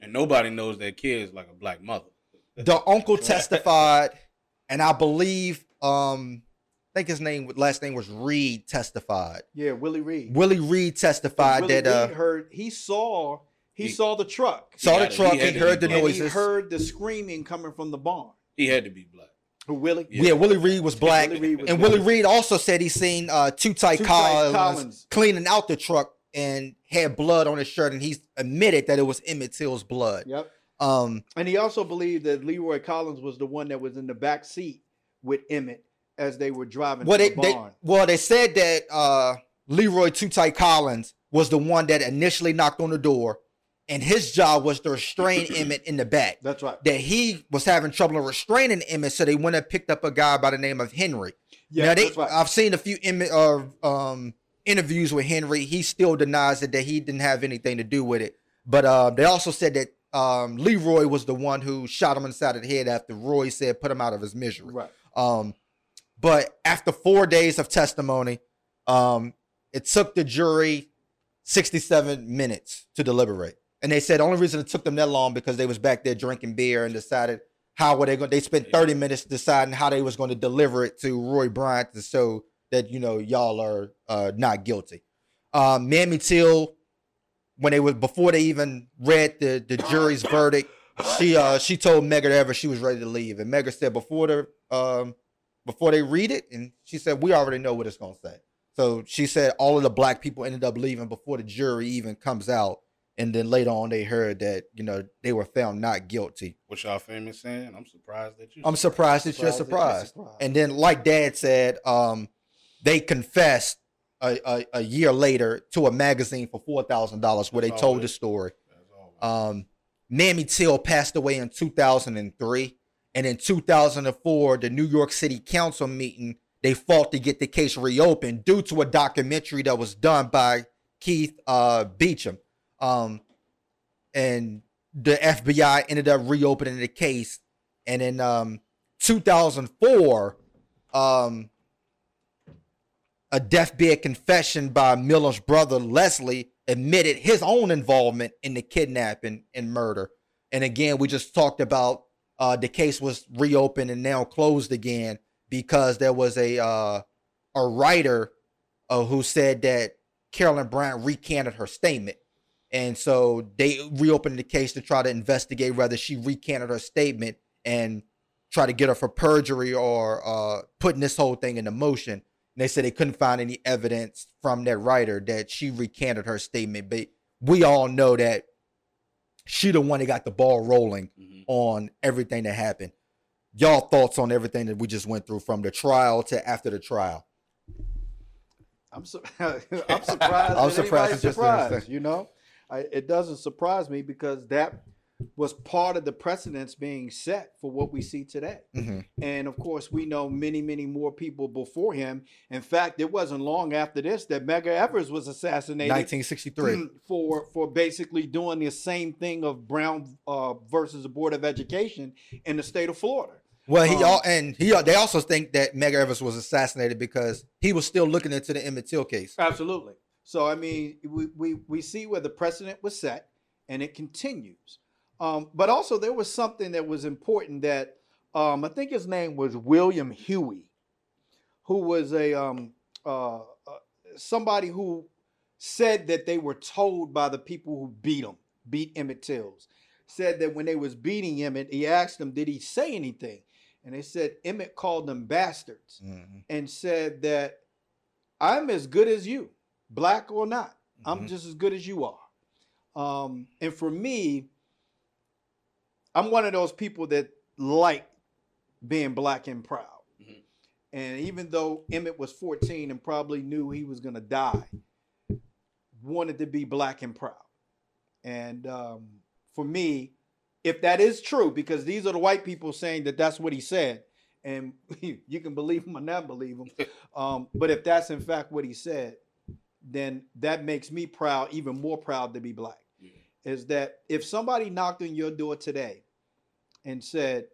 and nobody knows their kids like a black mother. the uncle [laughs] testified, and I believe um, I think his name last name was Reed testified. yeah, Willie Reed. Willie Reed testified Willie that uh, heard he saw he, He- saw the truck. saw the had- he truck and heard the black. and he heard the screaming coming from the barn. He had to be black. Who Willie? yeah. Willie Reed was black, Willie Reed was and black. Willie Reed also said he seen uh, Too Tight Two Collins, Collins. cleaning out the truck and had blood on his shirt, and he's admitted that it was Emmett Till's blood. Yep. Um, And he also believed that Leroy Collins was the one that was in the back seat with Emmett as they were driving well, to they, the they barn. well they said that uh, Leroy Too Tight Collins was the one that initially knocked on the door, and his job was to restrain [clears throat] Emmett in the back. That's right. That he was having trouble restraining Emmett, so they went and picked up a guy by the name of Henry. Yeah, now they, that's right. I've seen a few Emmett uh, um, interviews with Henry, he still denies it that he didn't have anything to do with it. But uh, they also said that um, Leroy was the one who shot him inside of the head after Roy said put him out of his misery. Right. Um, but after four days of testimony, um, it took the jury 67 minutes to deliberate. And they said the only reason it took them that long because they was back there drinking beer and decided how were they going. They spent 30 minutes deciding how they was going to deliver it to Roy Bryant to show that you know y'all are uh, not guilty. Um, Mamie Till, when they was before they even read the the jury's [coughs] verdict, she uh she told Medgar Evers she was ready to leave, and Medgar said before the um before they read it, and she said we already know what it's gonna say. So she said all of the black people ended up leaving before the jury even comes out, and then later on they heard that you know they were found not guilty. What y'all famous saying? I'm surprised that you. I'm surprised that you're Surprised that you're surprised. surprised. And then, like Dad said, um, they confessed a, a, a year later to a magazine for four thousand dollars where they That's told always- the story. That's. Um, Mamie Till passed away in 2003, and in 2004, the New York City Council meeting they fought to get the case reopened due to a documentary that was done by Keith uh, Beauchamp. Um, and the FBI ended up reopening the case, and in um, 2004, um, a deathbed confession by Milam's brother Leslie admitted his own involvement in the kidnapping and murder. And again, we just talked about uh, the case was reopened and now closed again because there was a uh, a writer uh, who said that Carolyn Bryant recanted her statement. And so they reopened the case to try to investigate whether she recanted her statement and try to get her for perjury or uh, putting this whole thing into motion. And they said they couldn't find any evidence from that writer that she recanted her statement. But we all know that she the one that got the ball rolling Mhm. on everything that happened. Y'all thoughts on everything that we just went through from the trial to after the trial? I'm su- [laughs] I'm surprised. I'm surprised anybody's it's just surprised. You know, I, it doesn't surprise me because that was part of the precedents being set for what we see today. Mm-hmm. And of course, we know many, many more people before him. In fact, it wasn't long after this that Medgar Evers was assassinated 1963. for for basically doing the same thing of Brown uh, versus the Board of Education in the state of Florida. Well, he Um, all and he they also think that Medgar Evers was assassinated because he was still looking into the Emmett Till case. Absolutely. So I mean, we we we see where the precedent was set, and it continues. Um, but also, there was something that was important that um, I think his name was William Huie, who was a um, uh, uh, somebody who said that they were told by the people who beat him, beat Emmett Tills, said that when they was beating Emmett, he asked them, "Did he say anything?" And they said Emmett called them bastards Mhm. and said that I'm as good as you, black or not. I'm Mhm. just as good as you are. Um, and for me, I'm one of those people that like being black and proud. Mhm. And even though Emmett was 14 and probably knew he was going to die, wanted to be black and proud. And um, for me, if that is true, because these are the white people saying that that's what he said, and [laughs] you can believe him or not believe him, [laughs] um, but if that's in fact what he said, then that makes me proud, even more proud to be black. Yeah. Is that if somebody knocked on your door today and said,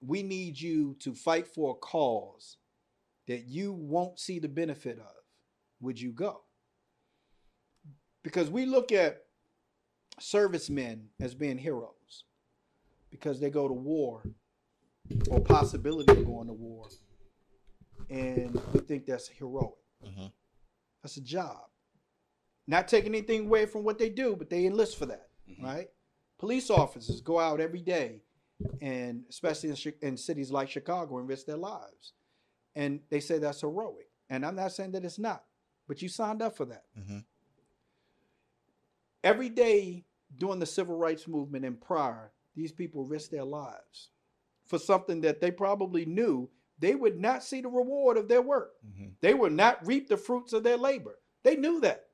We need you to fight for a cause that you won't see the benefit of, would you go? Because we look at servicemen as being heroes because they go to war or possibility of going to war. And we think that's heroic. Mhm. That's a job. Not taking anything away from what they do, but they enlist for that, Mhm. right? Police officers go out every day, and especially in, in cities like Chicago, and risk their lives. And they say that's heroic. And I'm not saying that it's not, but you signed up for that. Mhm. Every day during the civil rights movement and prior, these people risked their lives for something that they probably knew they would not see the reward of their work. Mhm. They would not reap the fruits of their labor. They knew that.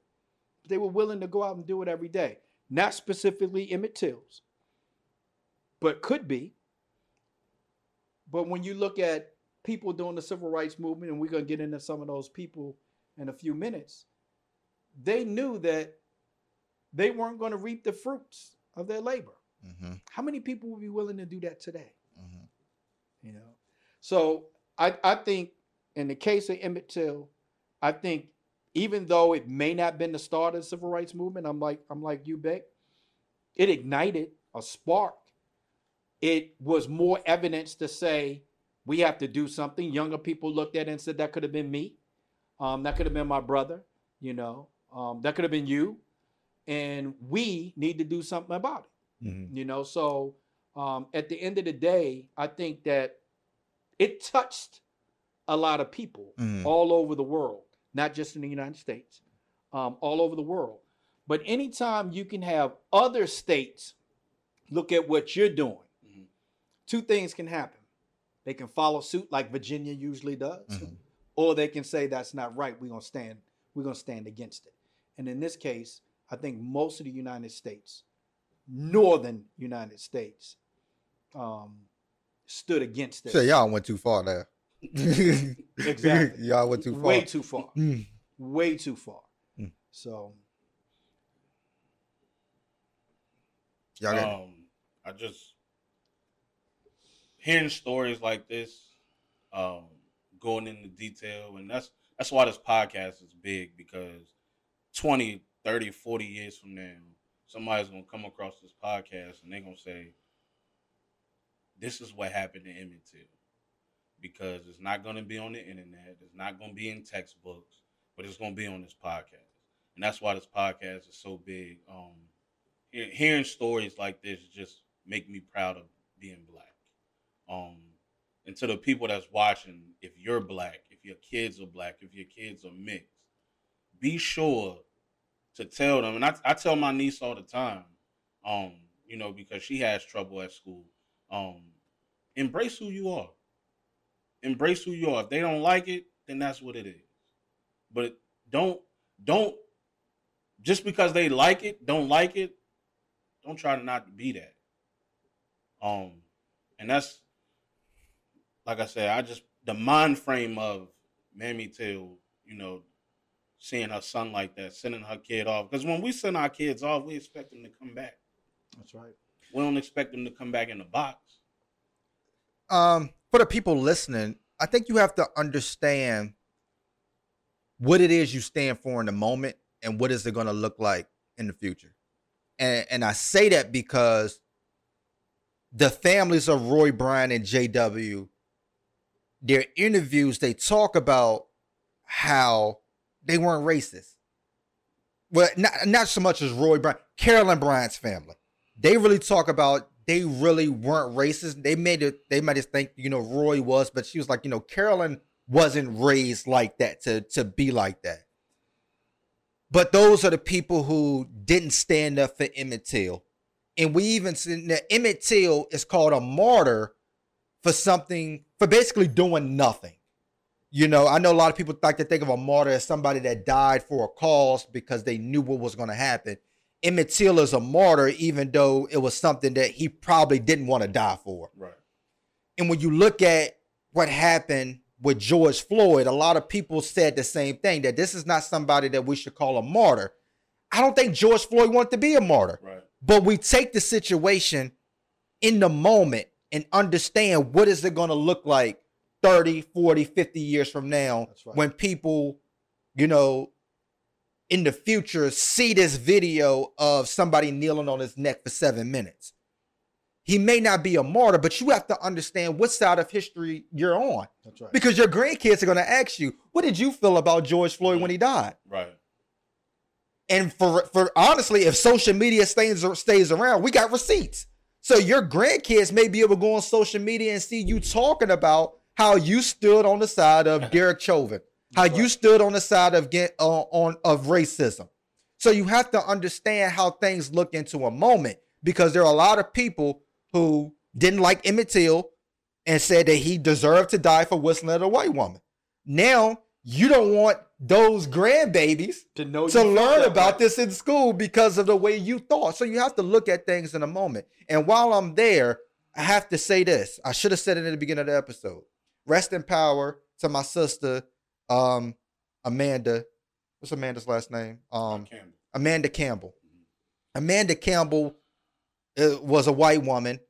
But they were willing to go out and do it every day. Not specifically Emmett Tills, but could be. But when you look at people during the civil rights movement, and we're going to get into some of those people in a few minutes, they knew that they weren't going to reap the fruits of their labor. Mhm, How many people would be willing to do that today? mhm. You know, so I I think in the case of Emmett Till, I think even though it may not have been the start of the civil rights movement, I'm like I'm like you, Beck. It ignited a spark. It was more evidence to say we have to do something. Younger people looked at it and said that could have been me, um, that could have been my brother, you know, um, that could have been you, and we need to do something about it Mhm. you know so um, at the end of the day i think that it touched a lot of people Mhm. all over the world not just in the united states um, all over the world but anytime you can have other states look at what you're doing Mhm. two things can happen they can follow suit like virginia usually does Mhm. or they can say that's not right we're going to stand we're going to stand against it and in this case i think most of the united states northern united states um, stood against it So y'all went too far there. [laughs] Exactly. [laughs] y'all went too far. way too far Mm. way too far Mm. so Y'all got um, I just hearing stories like this, um, going into detail, and that's that's why this podcast is big because 20, 30, 40 years from now, somebody's gonna come across this podcast and they're gonna say, This is what happened to Emmett Till. Because it's not gonna be on the internet, it's not gonna be in textbooks, but it's gonna be on this podcast. And that's why this podcast is so big. Um, hearing stories like this just make me proud of being black. Um, and to the people that's watching, if you're black, if your kids are black, if your kids are mixed, be sure to tell them. And I, I tell my niece all the time, um, you know, because she has trouble at school. Um, embrace who you are. Embrace who you are. If they don't like it, then that's what it is. But don't don't just because they like it, don't like it, don't try to not be that. Um, and that's like I said, I just the mind frame of Mamie Till, you know, seeing her son like that, sending her kid off. Because when we send our kids off, we expect them to come back. that's right We don't expect them to come back in the box. um for the people listening, I think you have to understand what it is you stand for in the moment and what is it going to look like in the future. And and I say that because the families of Roy Bryan and JW their interviews they talk about how they weren't racist. Well, not not so much as Roy Bryan, Carolyn Bryant's family. They really talk about they really weren't racist. They made it. They might just think you know Roy was, but she was like you know Carolyn wasn't raised like that to to be like that. But those are the people who didn't stand up for Emmett Till, and we even that Emmett Till is called a martyr for something for basically doing nothing. You know, I know a lot of people like to think of a martyr as somebody that died for a cause because they knew what was going to happen. Emmett Till is a martyr, even though it was something that he probably didn't want to die for. Right. And when you look at what happened with George Floyd, a lot of people said the same thing that this is not somebody that we should call a martyr. I don't think George Floyd wanted to be a martyr, Right. but we take the situation in the moment and understand what is it going to look like 30, 40, 50 years from now right. when people, you know, in the future see this video of somebody kneeling on his neck for seven minutes. He may not be a martyr, but you have to understand what side of history you're on that's right because your grandkids are going to ask you, "What did you feel about George Floyd when he died?" Right. And for for honestly, if social media stays stays around, we got receipts. So your grandkids may be able to go on social media and see you talking about how you stood on the side of [laughs] Derek Chauvin, how you stood on the side of get uh, on of racism. So you have to understand how things look into a moment because there are a lot of people who didn't like Emmett Till and said that he deserved to die for whistling at a white woman. Now you don't want those grandbabies to know to learn about way. this in school because of the way you thought. So you have to look at things in a moment. And while I'm there, I have to say this. I should have said it in the beginning of the episode. Rest in power to my sister, um, Amanda. What's Amanda's last name? Um, Campbell. Amanda Campbell. Amanda Campbell uh, was a white woman,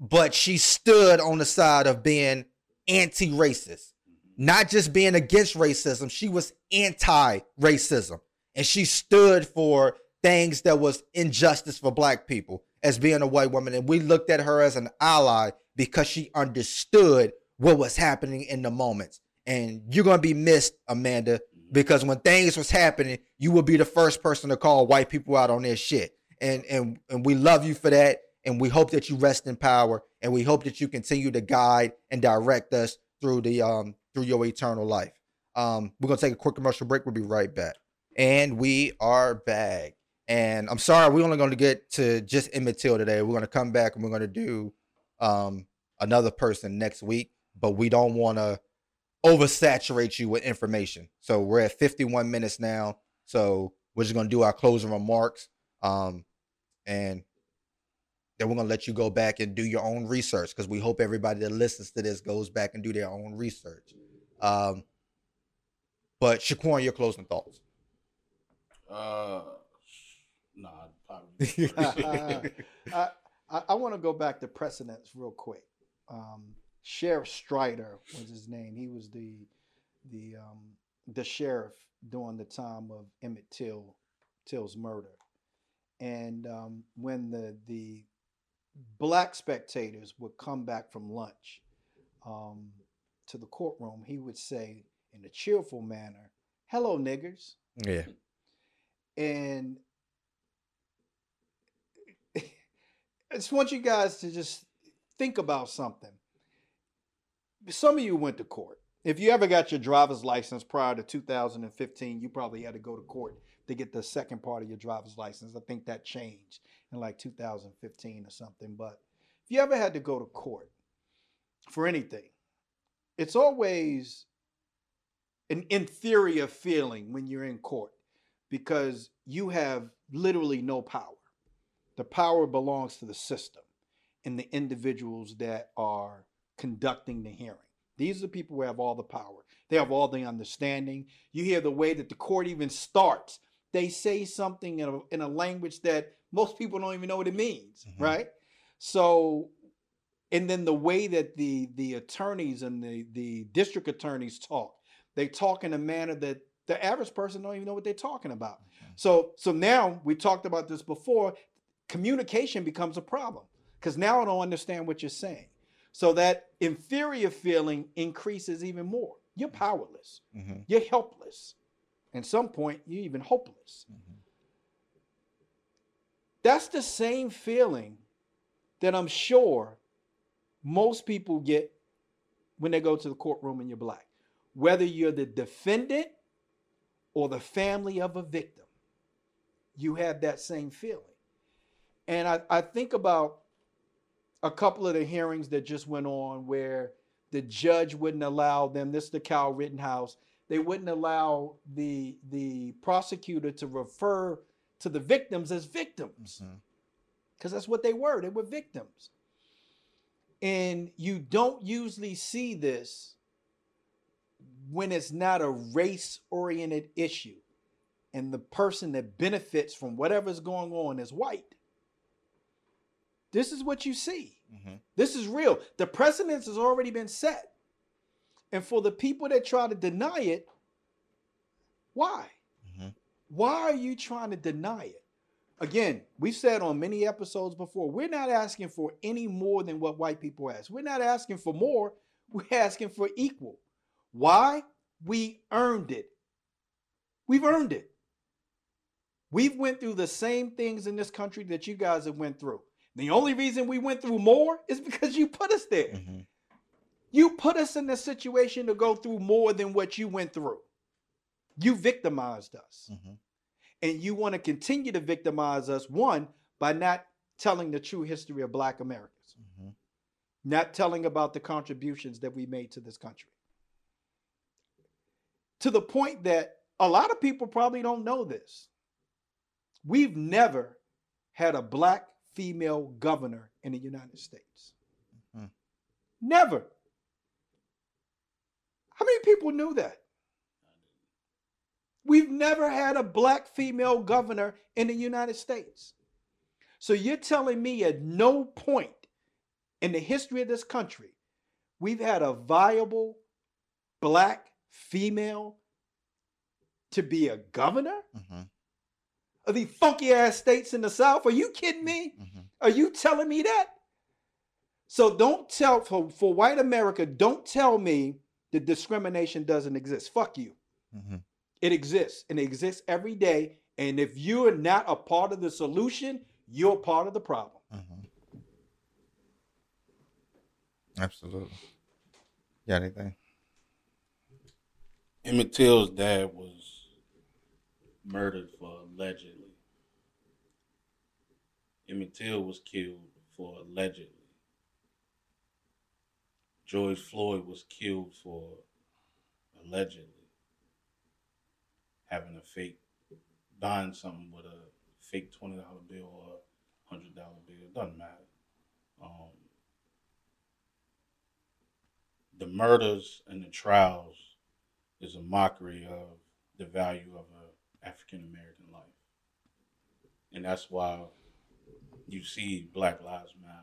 but she stood on the side of being anti-racist, not just being against racism. She was anti-racism, and she stood for things that was injustice for black people as being a white woman. And we looked at her as an ally because she understood what was happening in the moments. And you're gonna be missed, Amanda, because when things was happening, you will be the first person to call white people out on their shit. And and and we love you for that. And we hope that you rest in power. And we hope that you continue to guide and direct us through the um through your eternal life. Um, we're gonna take a quick commercial break. We'll be right back. And we are back. And I'm sorry, we're only gonna get to just Emmett Till today. We're gonna come back and we're gonna do um another person next week, but we don't wanna oversaturate you with information. So we're at 51 minutes now. So we're just gonna do our closing remarks. Um, and then we're gonna let you go back and do your own research because we hope everybody that listens to this goes back and do their own research. Um, but Shaquan, your closing thoughts. Uh, nah, probably. [laughs] [laughs] I, I, I want to go back to precedents real quick. Um, sheriff Strider was his name. He was the the um, the sheriff during the time of Emmett Till Till's murder. And um, when the the black spectators would come back from lunch um, to the courtroom, he would say in a cheerful manner, "Hello, niggers." Yeah. and [laughs] I just want you guys to just think about something. Some of you went to court. If you ever got your driver's license prior to 2015, you probably had to go to court to get the second part of your driver's license. I think that changed in like 2015 or something. But if you ever had to go to court for anything, it's always an inferior feeling when you're in court because you have literally no power. The power belongs to the system and the individuals that are conducting the hearing. These are the people who have all the power. They have all the understanding. You hear the way that the court even starts. They say something in a, in a language that most people don't even know what it means, Mhm. right? So, and then the way that the the attorneys and the the district attorneys talk, they talk in a manner that the average person don't even know what they're talking about. So so now we talked about this before. Communication becomes a problem because now I don't understand what you're saying. So that inferior feeling increases even more. You're powerless. Mm-hmm. You're helpless. At some point, you're even hopeless. That's the same feeling that I'm sure most people get when they go to the courtroom and you're black. Whether you're the defendant or the family of a victim, you have that same feeling. And I, I think about a couple of the hearings that just went on where the judge wouldn't allow them, this is the Kyle Rittenhouse, they wouldn't allow the the prosecutor to refer to the victims as victims Mm-hmm. because that's what they were. They were victims. And you don't usually see this when it's not a race oriented issue and the person that benefits from whatever's going on is white. This is what you see. Mm-hmm. This is real. The precedence has already been set. And for the people that try to deny it, why? Mhm. Why are you trying to deny it? Again, we've said on many episodes before, we're not asking for any more than what white people ask. We're not asking for more, we're asking for equal. Why? We earned it. We've earned it. We've went through the same things in this country that you guys have went through. The only reason we went through more is because you put us there. Mm-hmm. You put us in the situation to go through more than what you went through. You victimized us. Mm-hmm. And you want to continue to victimize us, one, by not telling the true history of Black Americans, Mm-hmm. not telling about the contributions that we made to this country. To the point that a lot of people probably don't know this. We've never had a Black female governor in the United States. Mhm. Never. How many people knew that? We've never had a black female governor in the United States. So you're telling me at no point in the history of this country we've had a viable black female to be a governor Mm-hmm. Of these funky ass states in the South? Are you kidding me? Mm-hmm. Are you telling me that? So don't tell for, for white America, don't tell me that discrimination doesn't exist. Fuck you. Mm-hmm. It exists and it exists every day. And if you're not a part of the solution, you're part of the problem. Mm-hmm. Absolutely. Yeah, anything? Emmett Till's dad was murdered for allegedly. Emmett Till was killed for allegedly. George Floyd was killed for allegedly having a fake, buying something with a fake twenty dollar bill or a hundred dollar bill. It doesn't matter. Um, the murders and the trials is a mockery of the value of an African American life. And that's why you see Black Lives Matter.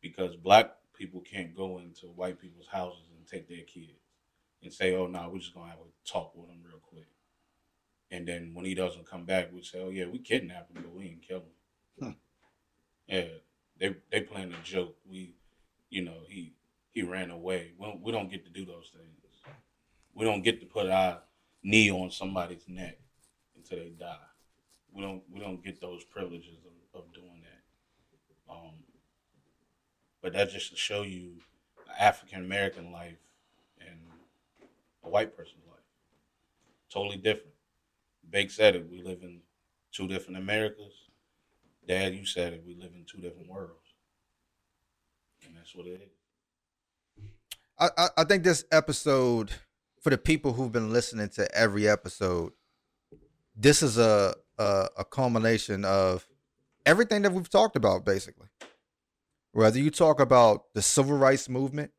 Because black people can't go into white people's houses and take their kids and say, oh, no, we're just going to have a talk with him real quick. And then when he doesn't come back, we say, oh, yeah, we kidnapped him, but we didn't kill him. Yeah, they they playing a joke. We, you know, he he ran away. We don't, we don't get to do those things. We don't get to put our knee on somebody's neck until they die. We don't we don't get those privileges of, of doing. Um, but that's just to show you African American life and a white person's life. Totally different. Bake said it. We live in two different Americas. Dad, you said it. We live in two different worlds, and that's what it is. I, I, I think this episode, for the people who've been listening to every episode, this is a a, a culmination of everything that we've talked about, basically. Whether you talk about the civil rights movement,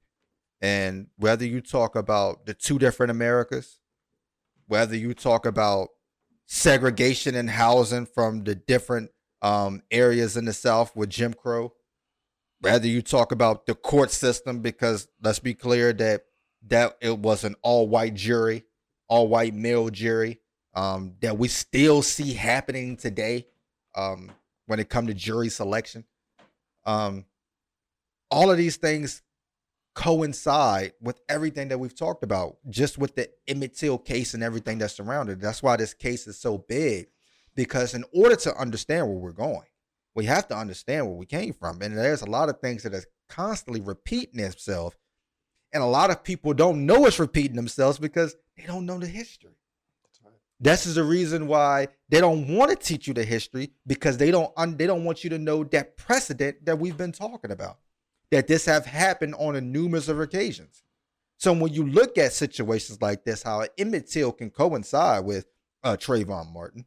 and whether you talk about the two different Americas, whether you talk about segregation in housing from the different um, areas in the South with Jim Crow, whether you talk about the court system, because let's be clear that that it was an all white jury, all white male jury, um, that we still see happening today um, when it comes to jury selection. Um, all of these things coincide with everything that we've talked about, just with the Emmett Till case and everything that's surrounded. That's why this case is so big, because in order to understand where we're going, we have to understand where we came from. And there's a lot of things that are constantly repeating themselves. And a lot of people don't know it's repeating themselves because they don't know the history. This is the reason why they don't want to teach you the history because they don't they don't want you to know that precedent that we've been talking about. That this have happened on a numerous of occasions. So when you look at situations like this, how Emmett Till can coincide with uh, Trayvon Martin,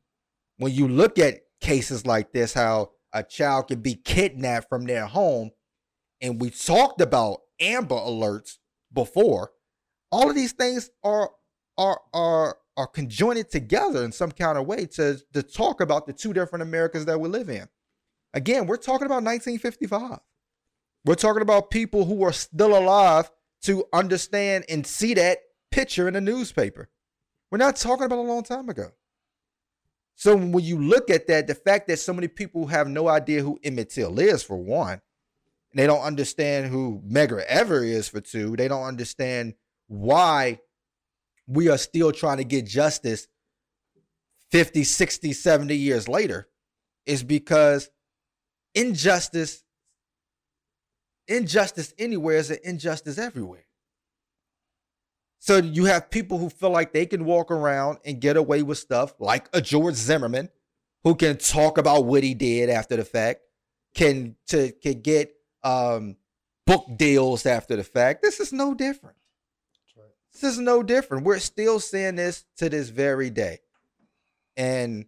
when you look at cases like this, how a child can be kidnapped from their home, and we talked about Amber Alerts before, all of these things are are are are conjoined together in some kind of way to to talk about the two different Americas that we live in. Again, we're talking about 1955. We're talking about people who are still alive to understand and see that picture in the newspaper. We're not talking about a long time ago. So when you look at that, the fact that so many people have no idea who Emmett Till is, for one, and they don't understand who Medgar Ever is, for two, they don't understand why we are still trying to get justice 50, 60, 70 years later, is because injustice, injustice anywhere is an injustice everywhere. So you have people who feel like they can walk around and get away with stuff, like a George Zimmerman, who can talk about what he did after the fact, can to can get um, book deals after the fact. This is no different. This is no different. We're still seeing this to this very day. And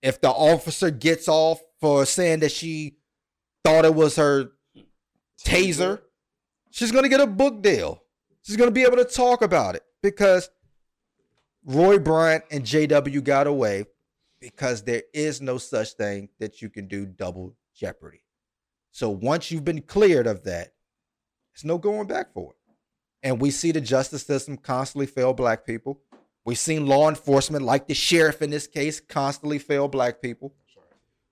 if the officer gets off for saying that she thought it was her taser, she's going to get a book deal. She's going to be able to talk about it because Roy Bryant and JW got away because there is no such thing that you can do double jeopardy. So once you've been cleared of that, there's no going back for it. And we see the justice system constantly fail black people. We've seen law enforcement, like the sheriff in this case, constantly fail black people.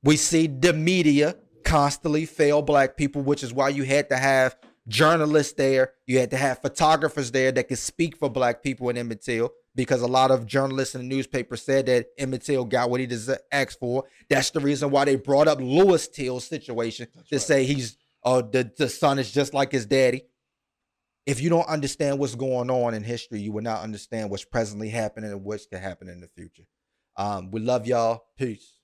We see the media constantly fail black people, which is why you had to have journalists there. You had to have photographers there that could speak for black people in Emmett Till because a lot of journalists in the newspaper said that Emmett Till got what he asked for. That's the reason why they brought up Louis Till's situation That's to right. say he's uh the, the son is just like his daddy. If you don't understand what's going on in history, you will not understand what's presently happening and what's to happen in the future. Um, we love y'all. Peace.